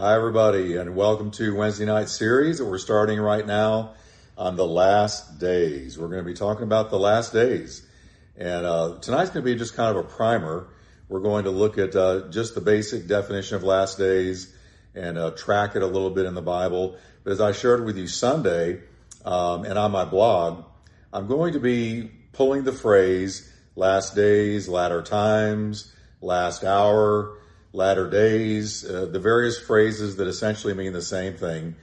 Hi, everybody, and welcome to Wednesday night series that we're starting right now on the last days. We're going to be talking about the last days, and uh, tonight's going to be just kind of a primer. We're going to look at uh, just the basic definition of last days and uh, track it a little bit in the Bible. But as I shared with you Sunday um, and on my blog, I'm going to be pulling the phrase "last days," "latter times," "last hour." Latter days, uh, the various phrases that essentially mean the same thing.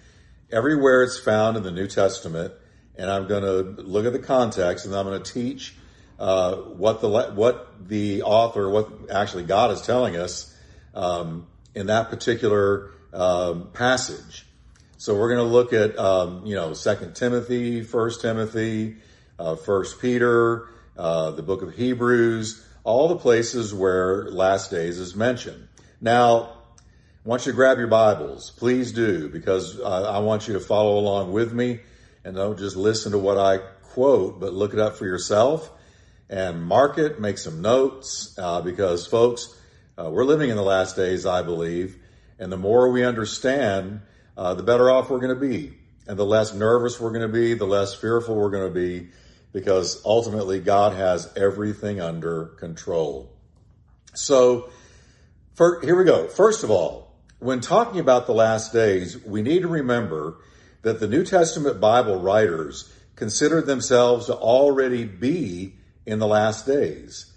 Everywhere it's found in the New Testament, and I'm going to look at the context, and I'm going to teach uh, what the what the author, what actually God is telling us um, in that particular um, passage. So we're going to look at um, you know Second Timothy, First Timothy, uh, First Peter, uh, the book of Hebrews, all the places where last days is mentioned. Now, I want you to grab your Bibles. Please do, because uh, I want you to follow along with me and don't just listen to what I quote, but look it up for yourself and mark it, make some notes, uh, because folks, uh, we're living in the last days, I believe, and the more we understand, uh, the better off we're going to be, and the less nervous we're going to be, the less fearful we're going to be, because ultimately God has everything under control. So, here we go. First of all, when talking about the last days, we need to remember that the New Testament Bible writers considered themselves to already be in the last days.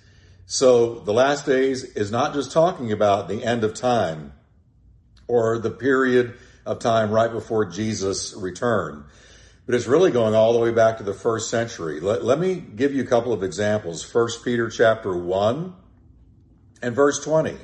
So the last days is not just talking about the end of time or the period of time right before Jesus' return, but it's really going all the way back to the first century. Let, let me give you a couple of examples. First Peter chapter 1 and verse 20.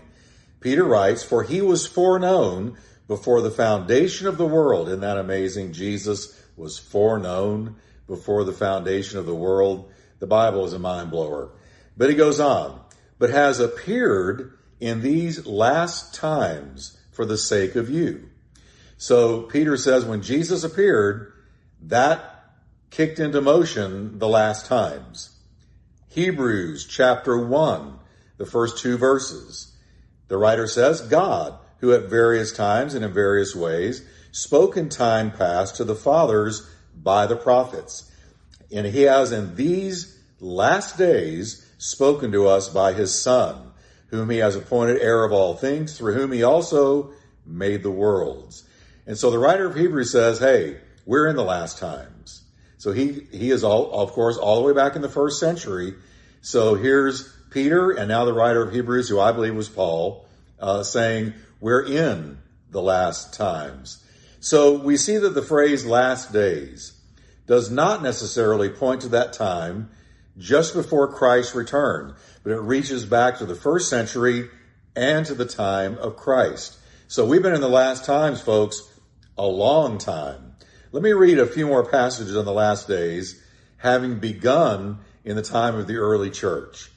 Peter writes, For he was foreknown before the foundation of the world. Isn't that amazing? Jesus was foreknown before the foundation of the world. The Bible is a mind blower. But he goes on, but has appeared in these last times for the sake of you. So Peter says when Jesus appeared, that kicked into motion the last times. Hebrews chapter 1, the first two verses. The writer says, God, who at various times and in various ways spoke in time past to the fathers by the prophets. And he has in these last days spoken to us by his son, whom he has appointed heir of all things, through whom he also made the worlds. And so the writer of Hebrews says, hey, we're in the last times. So he, he is all, of course, all the way back in the first century. So here's Peter and now the writer of Hebrews, who I believe was Paul, uh, saying, We're in the last times. So we see that the phrase last days does not necessarily point to that time just before Christ's return, but it reaches back to the first century and to the time of Christ. So we've been in the last times, folks, a long time. Let me read a few more passages on the last days, having begun in the time of the early church.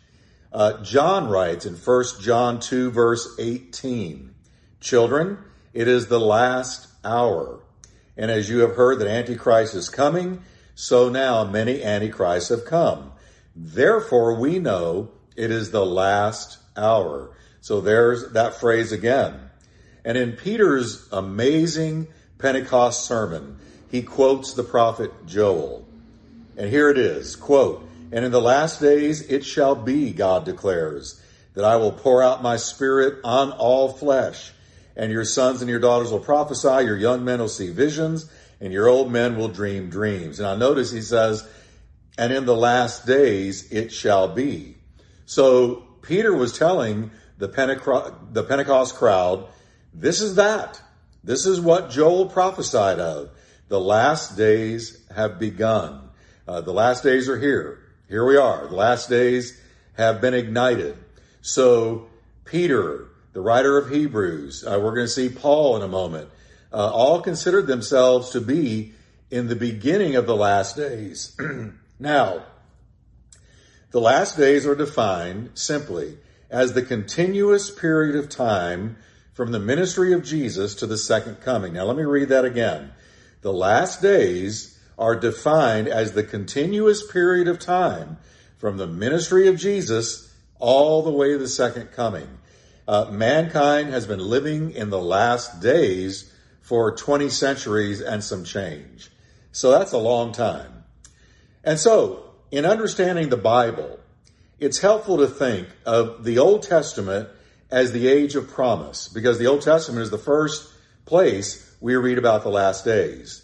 Uh, John writes in 1 John 2 verse 18, Children, it is the last hour. And as you have heard that Antichrist is coming, so now many Antichrists have come. Therefore we know it is the last hour. So there's that phrase again. And in Peter's amazing Pentecost sermon, he quotes the prophet Joel. And here it is, quote, and in the last days it shall be, God declares, that I will pour out my spirit on all flesh. And your sons and your daughters will prophesy, your young men will see visions, and your old men will dream dreams. And I notice he says, and in the last days it shall be. So Peter was telling the, Pentecost, the Pentecost crowd, this is that. This is what Joel prophesied of. The last days have begun. Uh, the last days are here. Here we are. The last days have been ignited. So Peter, the writer of Hebrews, uh, we're going to see Paul in a moment, uh, all considered themselves to be in the beginning of the last days. now, the last days are defined simply as the continuous period of time from the ministry of Jesus to the second coming. Now, let me read that again. The last days are defined as the continuous period of time from the ministry of Jesus all the way to the second coming. uh, mankind has been living in the last days for 20 centuries and some change. So that's a long time. And so, in understanding the Bible, it's helpful to think of the Old Testament as the age of promise, because the Old Testament is the first place we read about the last days.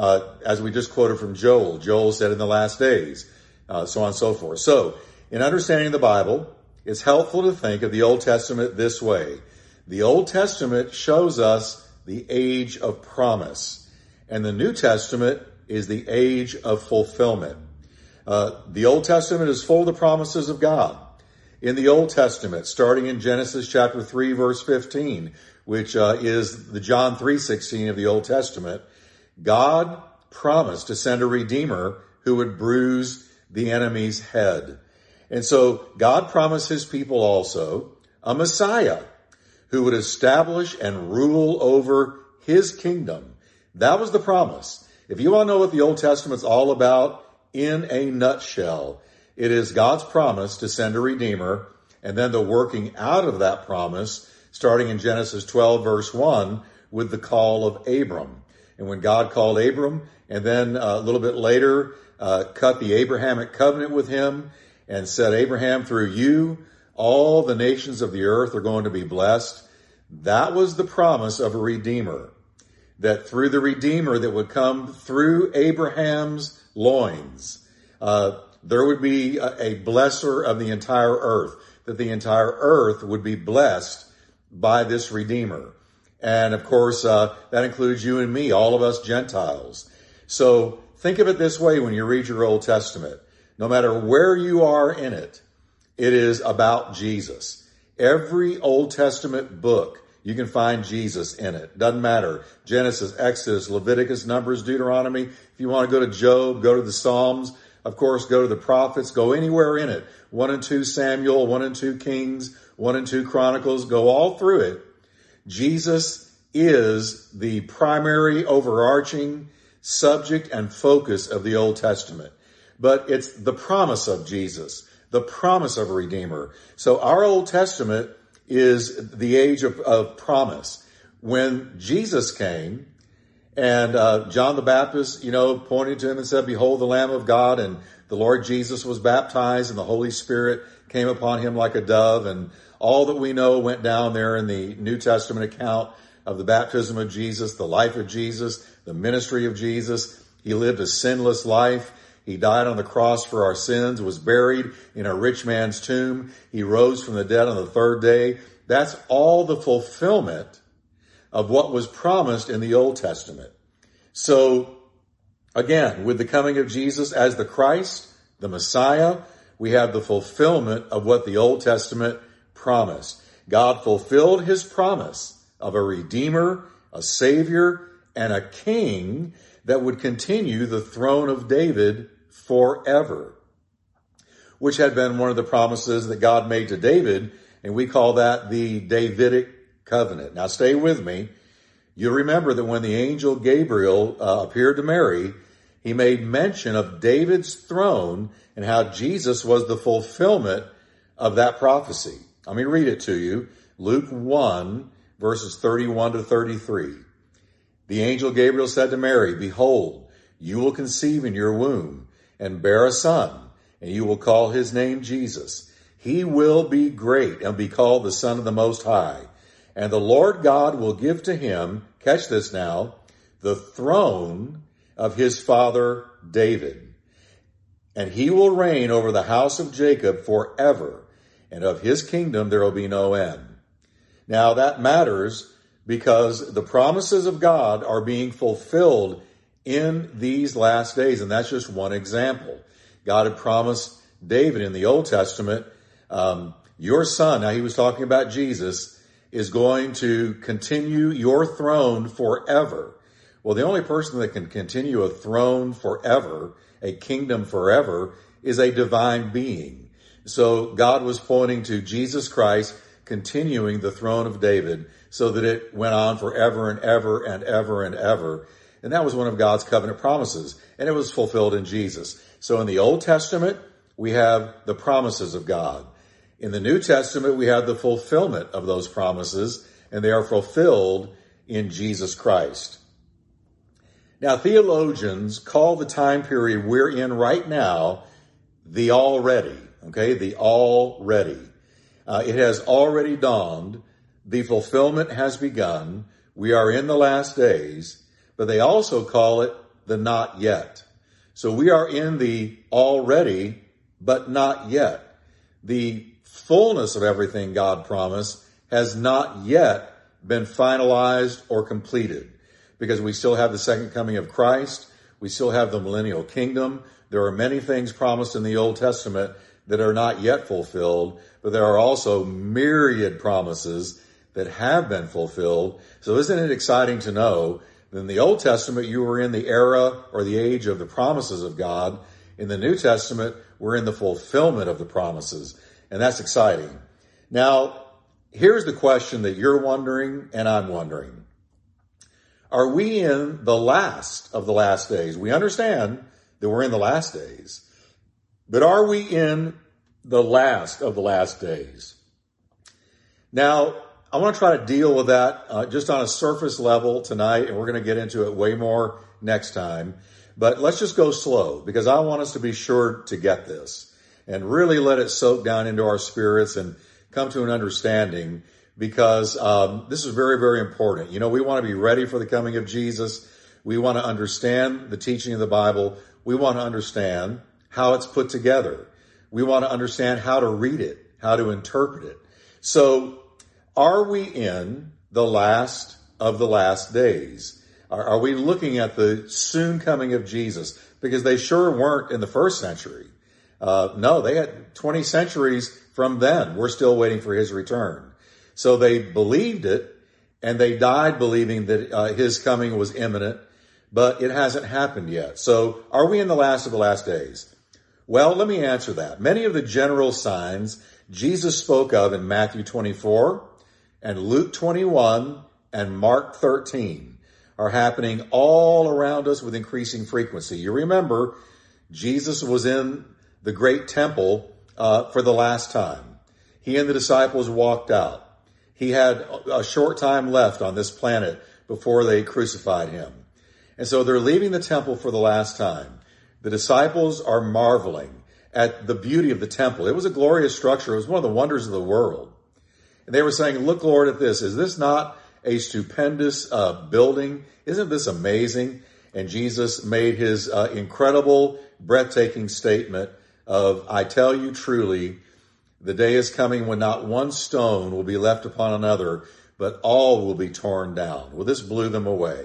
Uh, as we just quoted from Joel, Joel said in the last days, uh, so on and so forth. So, in understanding the Bible, it's helpful to think of the Old Testament this way. The Old Testament shows us the age of promise, and the New Testament is the age of fulfillment. Uh, the Old Testament is full of the promises of God. In the Old Testament, starting in Genesis chapter 3 verse 15, which uh, is the John 3.16 of the Old Testament, God promised to send a redeemer who would bruise the enemy's head. And so God promised his people also a Messiah who would establish and rule over his kingdom. That was the promise. If you want to know what the Old Testament's all about in a nutshell, it is God's promise to send a redeemer and then the working out of that promise starting in Genesis 12 verse 1 with the call of Abram. And when God called Abram and then uh, a little bit later uh, cut the Abrahamic covenant with him and said, Abraham, through you, all the nations of the earth are going to be blessed. That was the promise of a redeemer. That through the redeemer that would come through Abraham's loins, uh, there would be a, a blesser of the entire earth. That the entire earth would be blessed by this redeemer. And of course, uh, that includes you and me, all of us Gentiles. So think of it this way when you read your Old Testament. No matter where you are in it, it is about Jesus. Every Old Testament book, you can find Jesus in it. Doesn't matter. Genesis, Exodus, Leviticus, Numbers, Deuteronomy. If you want to go to Job, go to the Psalms. Of course, go to the prophets. Go anywhere in it. One and two Samuel, one and two Kings, one and two Chronicles. Go all through it. Jesus is the primary overarching subject and focus of the Old Testament but it's the promise of Jesus, the promise of a Redeemer. So our Old Testament is the age of, of promise. When Jesus came, and uh, John the Baptist, you know, pointed to him and said, Behold the Lamb of God. And the Lord Jesus was baptized, and the Holy Spirit came upon him like a dove. And all that we know went down there in the New Testament account of the baptism of Jesus, the life of Jesus, the ministry of Jesus. He lived a sinless life. He died on the cross for our sins, was buried in a rich man's tomb. He rose from the dead on the third day. That's all the fulfillment of what was promised in the Old Testament. So again, with the coming of Jesus as the Christ, the Messiah, we have the fulfillment of what the Old Testament promised. God fulfilled his promise of a Redeemer, a Savior, and a King that would continue the throne of David forever, which had been one of the promises that God made to David, and we call that the Davidic covenant. Now stay with me. You'll remember that when the angel Gabriel uh, appeared to Mary, he made mention of David's throne and how Jesus was the fulfillment of that prophecy. Let me read it to you. Luke 1 verses 31 to 33. The angel Gabriel said to Mary, behold, you will conceive in your womb and bear a son, and you will call his name Jesus. He will be great and be called the Son of the Most High. And the Lord God will give to him, catch this now, the throne of his father David. And he will reign over the house of Jacob forever, and of his kingdom there will be no end. Now that matters because the promises of God are being fulfilled in these last days. And that's just one example. God had promised David in the Old Testament, um, your son, now he was talking about Jesus, is going to continue your throne forever. Well, the only person that can continue a throne forever, a kingdom forever, is a divine being. So God was pointing to Jesus Christ continuing the throne of David so that it went on forever and ever and ever and ever. And that was one of God's covenant promises. And it was fulfilled in Jesus. So in the Old Testament, we have the promises of God. In the New Testament, we have the fulfillment of those promises, and they are fulfilled in Jesus Christ. Now, theologians call the time period we're in right now the already, okay? The already. Uh, it has already dawned. The fulfillment has begun. We are in the last days, but they also call it the not yet. So we are in the already, but not yet. The fullness of everything God promised has not yet been finalized or completed because we still have the second coming of Christ. We still have the millennial kingdom. There are many things promised in the Old Testament that are not yet fulfilled, but there are also myriad promises that have been fulfilled. So isn't it exciting to know that in the Old Testament, you were in the era or the age of the promises of God. In the New Testament, we're in the fulfillment of the promises. And that's exciting. Now, here's the question that you're wondering and I'm wondering. Are we in the last of the last days? We understand that we're in the last days, but are we in the last of the last days? Now, I want to try to deal with that uh, just on a surface level tonight, and we're going to get into it way more next time. But let's just go slow because I want us to be sure to get this and really let it soak down into our spirits and come to an understanding because um, this is very, very important. You know, we want to be ready for the coming of Jesus. We want to understand the teaching of the Bible. We want to understand how it's put together. We want to understand how to read it, how to interpret it. So, are we in the last of the last days? Are, are we looking at the soon coming of Jesus? Because they sure weren't in the first century. Uh, no, they had 20 centuries from then. We're still waiting for his return. So they believed it and they died believing that uh, his coming was imminent, but it hasn't happened yet. So are we in the last of the last days? Well, let me answer that. Many of the general signs Jesus spoke of in Matthew 24 and Luke 21 and Mark 13 are happening all around us with increasing frequency. You remember, Jesus was in the great temple uh, for the last time. He and the disciples walked out. He had a short time left on this planet before they crucified him. And so they're leaving the temple for the last time. The disciples are marveling at the beauty of the temple. It was a glorious structure. It was one of the wonders of the world. And they were saying, look, Lord, at this. Is this not a stupendous uh, building? Isn't this amazing? And Jesus made his uh, incredible, breathtaking statement of, I tell you truly, the day is coming when not one stone will be left upon another, but all will be torn down. Well, this blew them away.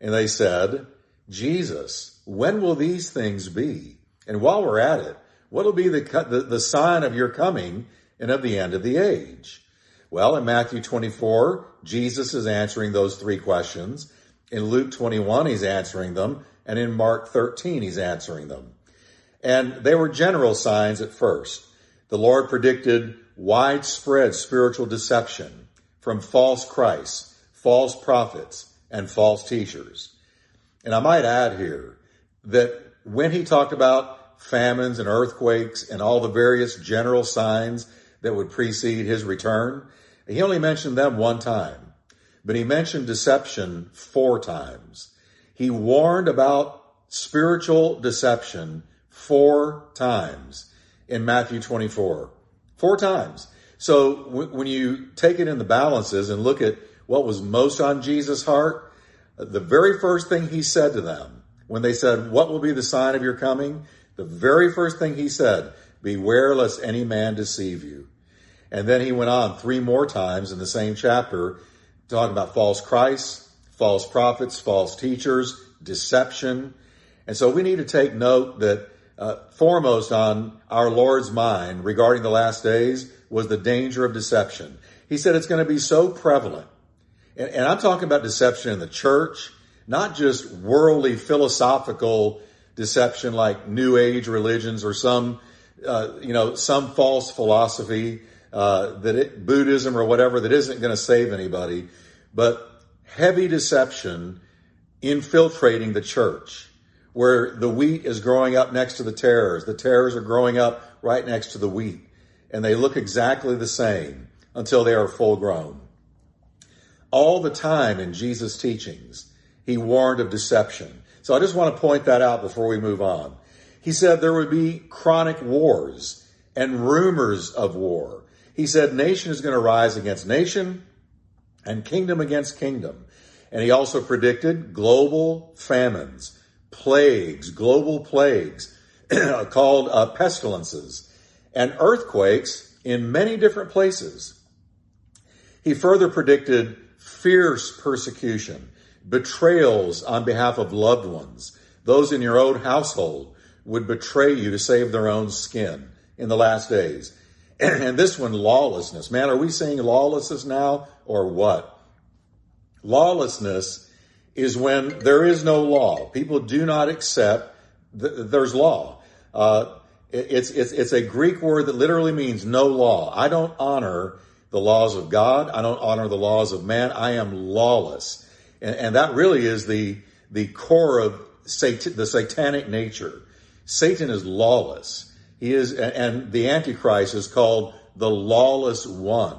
And they said, Jesus, when will these things be? And while we're at it, what will be the, the, the sign of your coming and of the end of the age? Well, in Matthew 24, Jesus is answering those three questions. In Luke 21, he's answering them. And in Mark 13, he's answering them. And they were general signs at first. The Lord predicted widespread spiritual deception from false Christs, false prophets, and false teachers. And I might add here that when he talked about famines and earthquakes and all the various general signs that would precede his return, he only mentioned them one time, but he mentioned deception four times. He warned about spiritual deception four times in Matthew 24. Four times. So when you take it in the balances and look at what was most on Jesus' heart, the very first thing he said to them when they said, what will be the sign of your coming? The very first thing he said, beware lest any man deceive you. And then he went on three more times in the same chapter talking about false Christs, false prophets, false teachers, deception. And so we need to take note that uh, foremost on our Lord's mind regarding the last days was the danger of deception. He said it's going to be so prevalent. And, and I'm talking about deception in the church, not just worldly philosophical deception like new age religions or some, uh, you know, some false philosophy, uh, that it, Buddhism or whatever that isn't going to save anybody, but heavy deception infiltrating the church where the wheat is growing up next to the tares. The tares are growing up right next to the wheat. and they look exactly the same until they are full grown. All the time in Jesus' teachings, he warned of deception. So I just want to point that out before we move on. He said there would be chronic wars and rumors of war. He said nation is going to rise against nation and kingdom against kingdom. And he also predicted global famines, plagues, global plagues called uh, pestilences, and earthquakes in many different places. He further predicted fierce persecution, betrayals on behalf of loved ones. Those in your own household would betray you to save their own skin in the last days. And this one, lawlessness. Man, are we seeing lawlessness now or what? Lawlessness is when there is no law. People do not accept there's law. Uh, it's, it's, it's a Greek word that literally means no law. I don't honor the laws of God. I don't honor the laws of man. I am lawless. And, and that really is the, the core of sat- the satanic nature. Satan is lawless. He is, and the Antichrist is called the lawless one.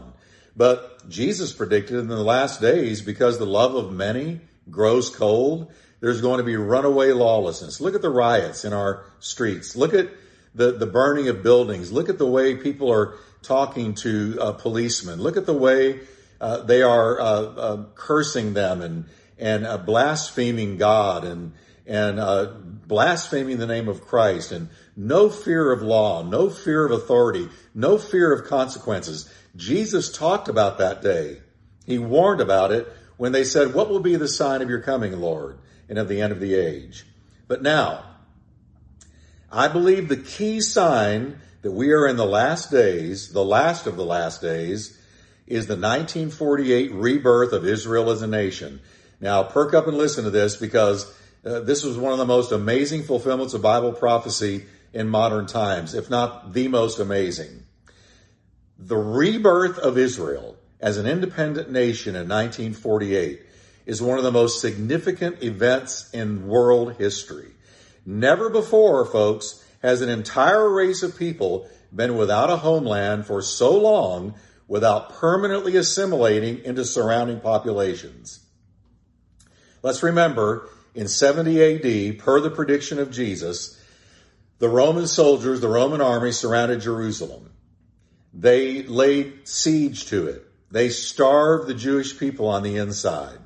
But Jesus predicted in the last days, because the love of many grows cold, there's going to be runaway lawlessness. Look at the riots in our streets. Look at the, the burning of buildings. Look at the way people are talking to uh, policemen. Look at the way uh, they are uh, uh cursing them and and uh, blaspheming God and and uh, blaspheming the name of Christ and no fear of law, no fear of authority, no fear of consequences. Jesus talked about that day. He warned about it when they said, What will be the sign of your coming, Lord, and of the end of the age? But now, I believe the key sign that we are in the last days, the last of the last days, is the 1948 rebirth of Israel as a nation. Now, perk up and listen to this because uh, this was one of the most amazing fulfillments of Bible prophecy in modern times, if not the most amazing. The rebirth of Israel as an independent nation in 1948 is one of the most significant events in world history. Never before, folks, has an entire race of people been without a homeland for so long without permanently assimilating into surrounding populations. Let's remember, in 70 AD, per the prediction of Jesus, the Roman soldiers, the Roman army surrounded Jerusalem. They laid siege to it. They starved the Jewish people on the inside.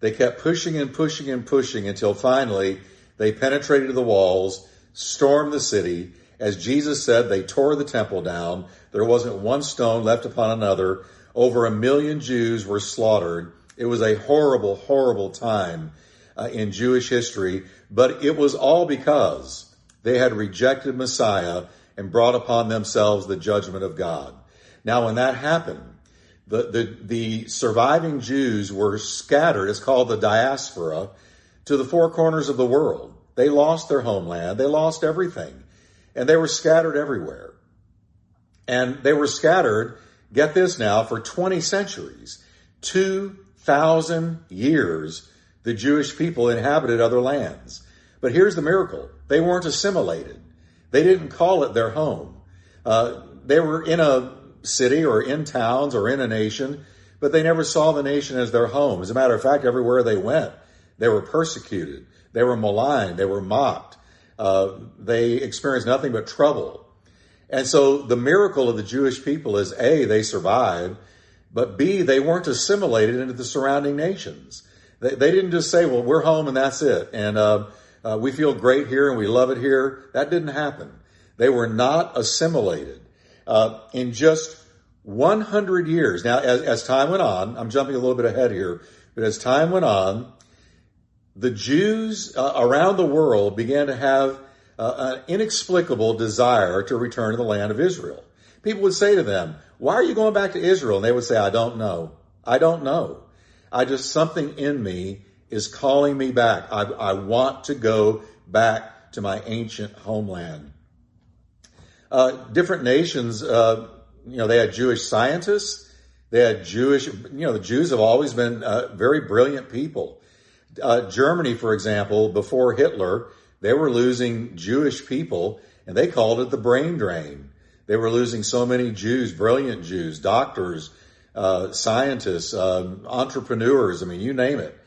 They kept pushing and pushing and pushing until finally they penetrated the walls, stormed the city. As Jesus said, they tore the temple down. There wasn't one stone left upon another. Over a million Jews were slaughtered. It was a horrible, horrible time uh, in Jewish history, but it was all because they had rejected Messiah and brought upon themselves the judgment of God. Now, when that happened, the, the, the surviving Jews were scattered. It's called the diaspora to the four corners of the world. They lost their homeland. They lost everything and they were scattered everywhere. And they were scattered, get this now, for 20 centuries. 2,000 years the Jewish people inhabited other lands. But here's the miracle. They weren't assimilated. They didn't call it their home. Uh, they were in a city or in towns or in a nation, but they never saw the nation as their home. As a matter of fact, everywhere they went, they were persecuted. They were maligned. They were mocked. Uh, they experienced nothing but trouble. And so the miracle of the Jewish people is A, they survived, but B, they weren't assimilated into the surrounding nations. They, they didn't just say, well, we're home and that's it. And, uh, uh, we feel great here and we love it here. That didn't happen. They were not assimilated. Uh, in just 100 years, now as, as time went on, I'm jumping a little bit ahead here, but as time went on, the Jews uh, around the world began to have uh, an inexplicable desire to return to the land of Israel. People would say to them, why are you going back to Israel? And they would say, I don't know. I don't know. I just, something in me is calling me back. I, I want to go back to my ancient homeland. Uh, different nations, uh, you know, they had Jewish scientists. They had Jewish, you know, the Jews have always been uh, very brilliant people. Uh, Germany, for example, before Hitler, they were losing Jewish people and they called it the brain drain. They were losing so many Jews, brilliant Jews, doctors, uh, scientists, uh, entrepreneurs. I mean, you name it.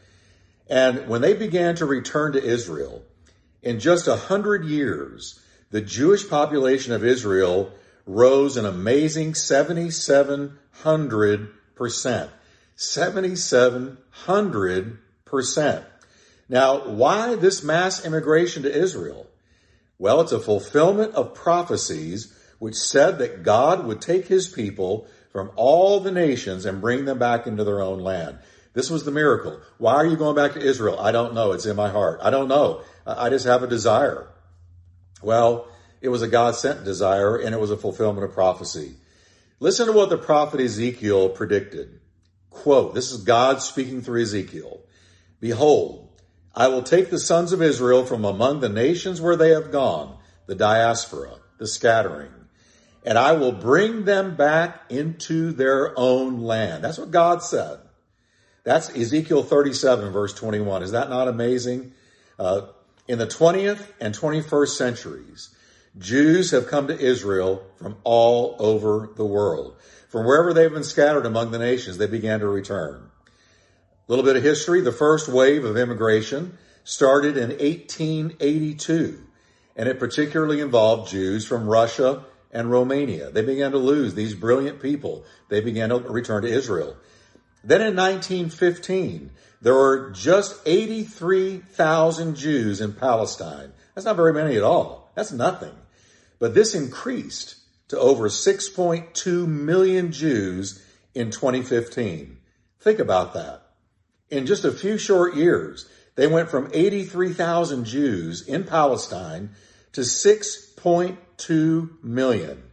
And when they began to return to Israel, in just a hundred years, the Jewish population of Israel rose an amazing 7,700 percent. 7,700 percent. Now, why this mass immigration to Israel? Well, it's a fulfillment of prophecies which said that God would take his people from all the nations and bring them back into their own land. This was the miracle. Why are you going back to Israel? I don't know. It's in my heart. I don't know. I just have a desire. Well, it was a God sent desire and it was a fulfillment of prophecy. Listen to what the prophet Ezekiel predicted. Quote, this is God speaking through Ezekiel. Behold, I will take the sons of Israel from among the nations where they have gone, the diaspora, the scattering, and I will bring them back into their own land. That's what God said. That's Ezekiel 37, verse 21. Is that not amazing? Uh, in the 20th and 21st centuries, Jews have come to Israel from all over the world. From wherever they've been scattered among the nations, they began to return. A little bit of history. The first wave of immigration started in 1882, and it particularly involved Jews from Russia and Romania. They began to lose these brilliant people. They began to return to Israel. Then in 1915, there were just 83,000 Jews in Palestine. That's not very many at all. That's nothing. But this increased to over 6.2 million Jews in 2015. Think about that in just a few short years, they went from 83,000 Jews in Palestine to 6.2 million,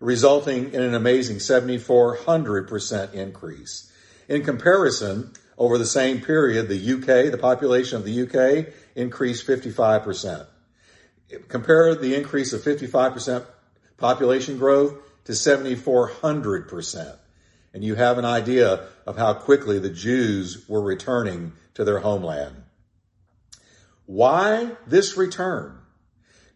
resulting in an amazing 7,400% increase. In comparison, over the same period, the UK, the population of the UK increased 55%. Compare the increase of 55% population growth to 7,400% and you have an idea of how quickly the Jews were returning to their homeland. Why this return?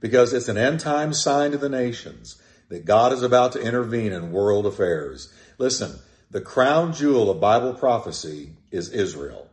Because it's an end time sign to the nations that God is about to intervene in world affairs. Listen, the crown jewel of Bible prophecy is Israel.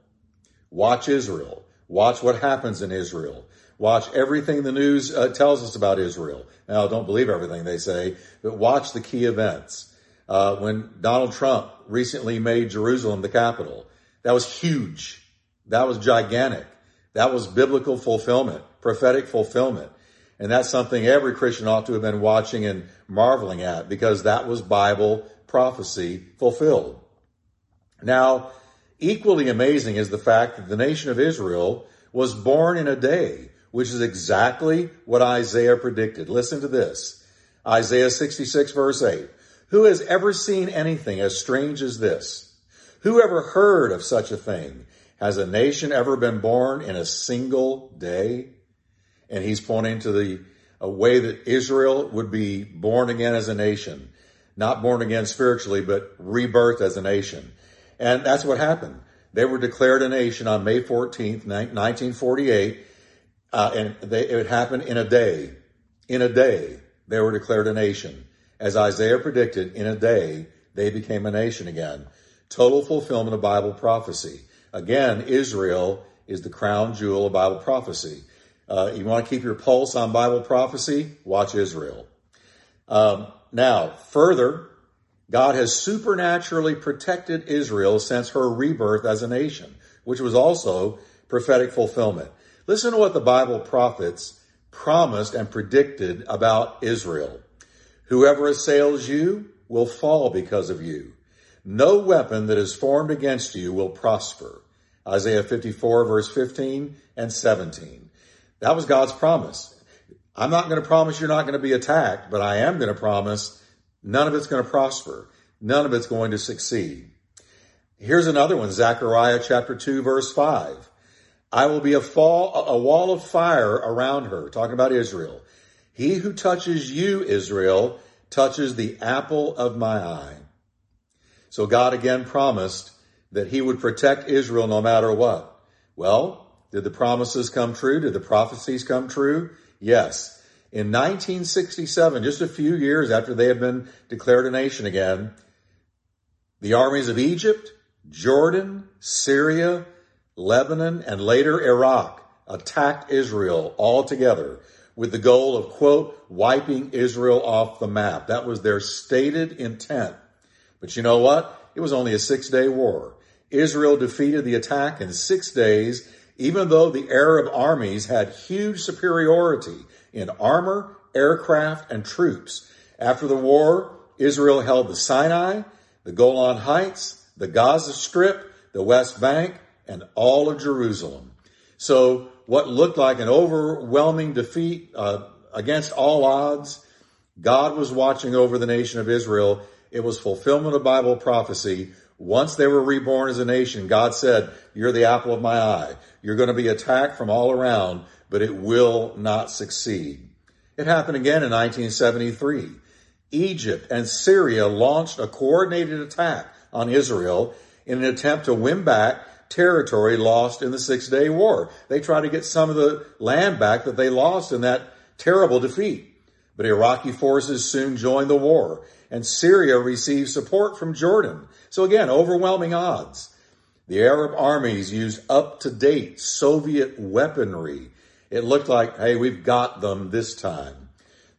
Watch Israel. Watch what happens in Israel. Watch everything the news uh, tells us about Israel. Now, don't believe everything they say, but watch the key events uh, when Donald Trump recently made Jerusalem the capital. That was huge. That was gigantic. That was biblical fulfillment, prophetic fulfillment. And that's something every Christian ought to have been watching and marveling at because that was Bible prophecy fulfilled. Now, equally amazing is the fact that the nation of Israel was born in a day, which is exactly what Isaiah predicted. Listen to this. Isaiah 66 verse 8. Who has ever seen anything as strange as this? Who ever heard of such a thing? Has a nation ever been born in a single day? And he's pointing to the a way that Israel would be born again as a nation, not born again spiritually, but rebirth as a nation. And that's what happened. They were declared a nation on May 14th, 1948, uh, and they, it happened in a day. In a day, they were declared a nation. As Isaiah predicted, in a day, they became a nation again. Total fulfillment of Bible prophecy. Again, Israel is the crown jewel of Bible prophecy. Uh, you want to keep your pulse on Bible prophecy? Watch Israel. Um, now, further, God has supernaturally protected Israel since her rebirth as a nation, which was also prophetic fulfillment. Listen to what the Bible prophets promised and predicted about Israel. Whoever assails you will fall because of you. No weapon that is formed against you will prosper. Isaiah 54 verse 15 and 17. That was God's promise. I'm not going to promise you're not going to be attacked, but I am going to promise none of it's going to prosper. None of it's going to succeed. Here's another one, Zechariah chapter 2 verse 5. I will be a fall, a wall of fire around her, talking about Israel. He who touches you, Israel, touches the apple of my eye. So God again promised that he would protect Israel no matter what. Well, did the promises come true? Did the prophecies come true? Yes. In 1967, just a few years after they had been declared a nation again, the armies of Egypt, Jordan, Syria, Lebanon, and later Iraq attacked Israel all together with the goal of, quote, wiping Israel off the map. That was their stated intent. But you know what? It was only a six day war. Israel defeated the attack in six days, even though the Arab armies had huge superiority in armor, aircraft, and troops. After the war, Israel held the Sinai, the Golan Heights, the Gaza Strip, the West Bank, and all of Jerusalem. So what looked like an overwhelming defeat uh, against all odds, God was watching over the nation of Israel. It was fulfillment of Bible prophecy. Once they were reborn as a nation, God said, you're the apple of my eye. You're going to be attacked from all around, but it will not succeed. It happened again in 1973. Egypt and Syria launched a coordinated attack on Israel in an attempt to win back territory lost in the Six Day War. They tried to get some of the land back that they lost in that terrible defeat. But Iraqi forces soon joined the war, and Syria received support from Jordan. So again, overwhelming odds. The Arab armies used up to date Soviet weaponry. It looked like, hey, we've got them this time.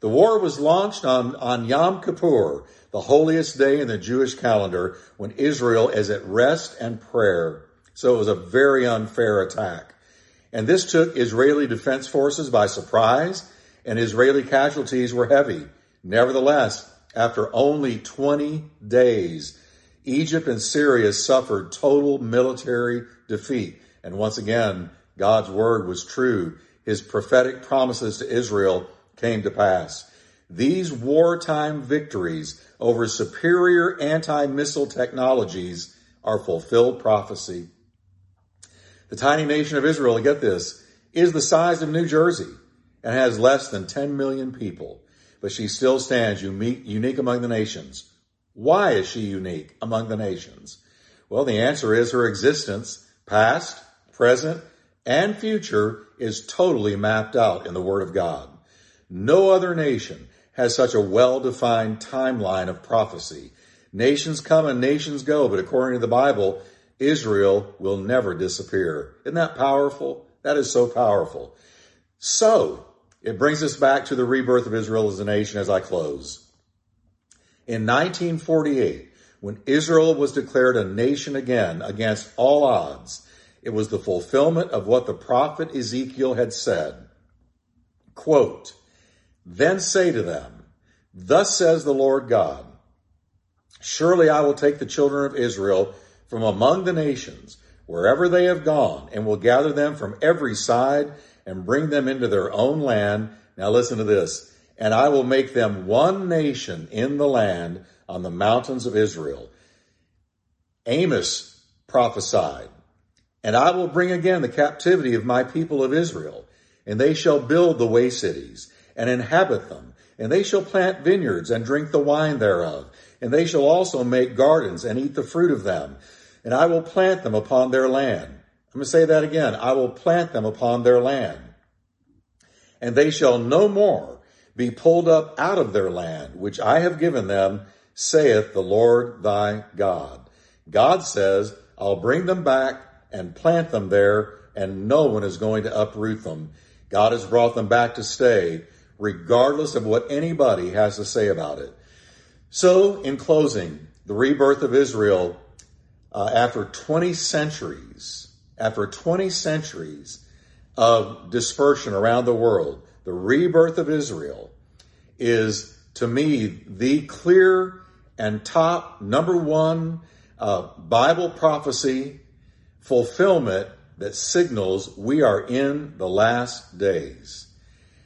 The war was launched on, on Yom Kippur, the holiest day in the Jewish calendar, when Israel is at rest and prayer. So it was a very unfair attack. And this took Israeli defense forces by surprise, and Israeli casualties were heavy. Nevertheless, after only 20 days, Egypt and Syria suffered total military defeat. And once again, God's word was true. His prophetic promises to Israel came to pass. These wartime victories over superior anti-missile technologies are fulfilled prophecy. The tiny nation of Israel, get this, is the size of New Jersey and has less than 10 million people, but she still stands unique, unique among the nations. Why is she unique among the nations? Well, the answer is her existence, past, present, and future, is totally mapped out in the Word of God. No other nation has such a well-defined timeline of prophecy. Nations come and nations go, but according to the Bible, Israel will never disappear. Isn't that powerful? That is so powerful. So, it brings us back to the rebirth of Israel as a nation as I close. In 1948, when Israel was declared a nation again against all odds, it was the fulfillment of what the prophet Ezekiel had said. Quote, Then say to them, Thus says the Lord God, Surely I will take the children of Israel from among the nations, wherever they have gone, and will gather them from every side and bring them into their own land. Now listen to this. And I will make them one nation in the land on the mountains of Israel. Amos prophesied, and I will bring again the captivity of my people of Israel, and they shall build the way cities and inhabit them, and they shall plant vineyards and drink the wine thereof, and they shall also make gardens and eat the fruit of them. And I will plant them upon their land. I'm going to say that again. I will plant them upon their land. And they shall no more be pulled up out of their land, which I have given them, saith the Lord thy God. God says, I'll bring them back and plant them there, and no one is going to uproot them. God has brought them back to stay, regardless of what anybody has to say about it. So, in closing, the rebirth of Israel, uh, after 20 centuries, after 20 centuries of dispersion around the world, the rebirth of Israel is, to me, the clear and top number one uh, Bible prophecy fulfillment that signals we are in the last days.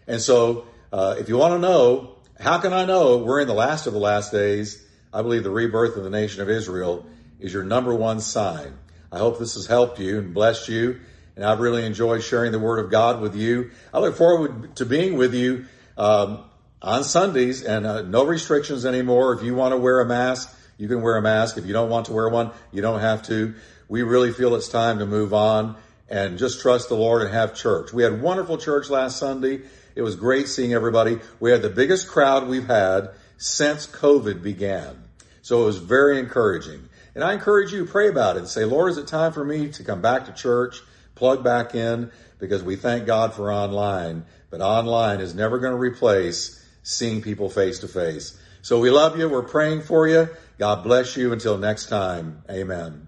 And so, uh, if you want to know how can I know we're in the last of the last days? I believe the rebirth of the nation of Israel is your number one sign. I hope this has helped you and blessed you. And I've really enjoyed sharing the word of God with you. I look forward to being with you um, on Sundays and uh, no restrictions anymore. If you want to wear a mask, you can wear a mask. If you don't want to wear one, you don't have to. We really feel it's time to move on and just trust the Lord and have church. We had wonderful church last Sunday. It was great seeing everybody. We had the biggest crowd we've had since COVID began. So it was very encouraging. And I encourage you pray about it and say, Lord, is it time for me to come back to church, plug back in? Because we thank God for online, but online is never going to replace seeing people face to face. So we love you. We're praying for you. God bless you. Until next time. Amen.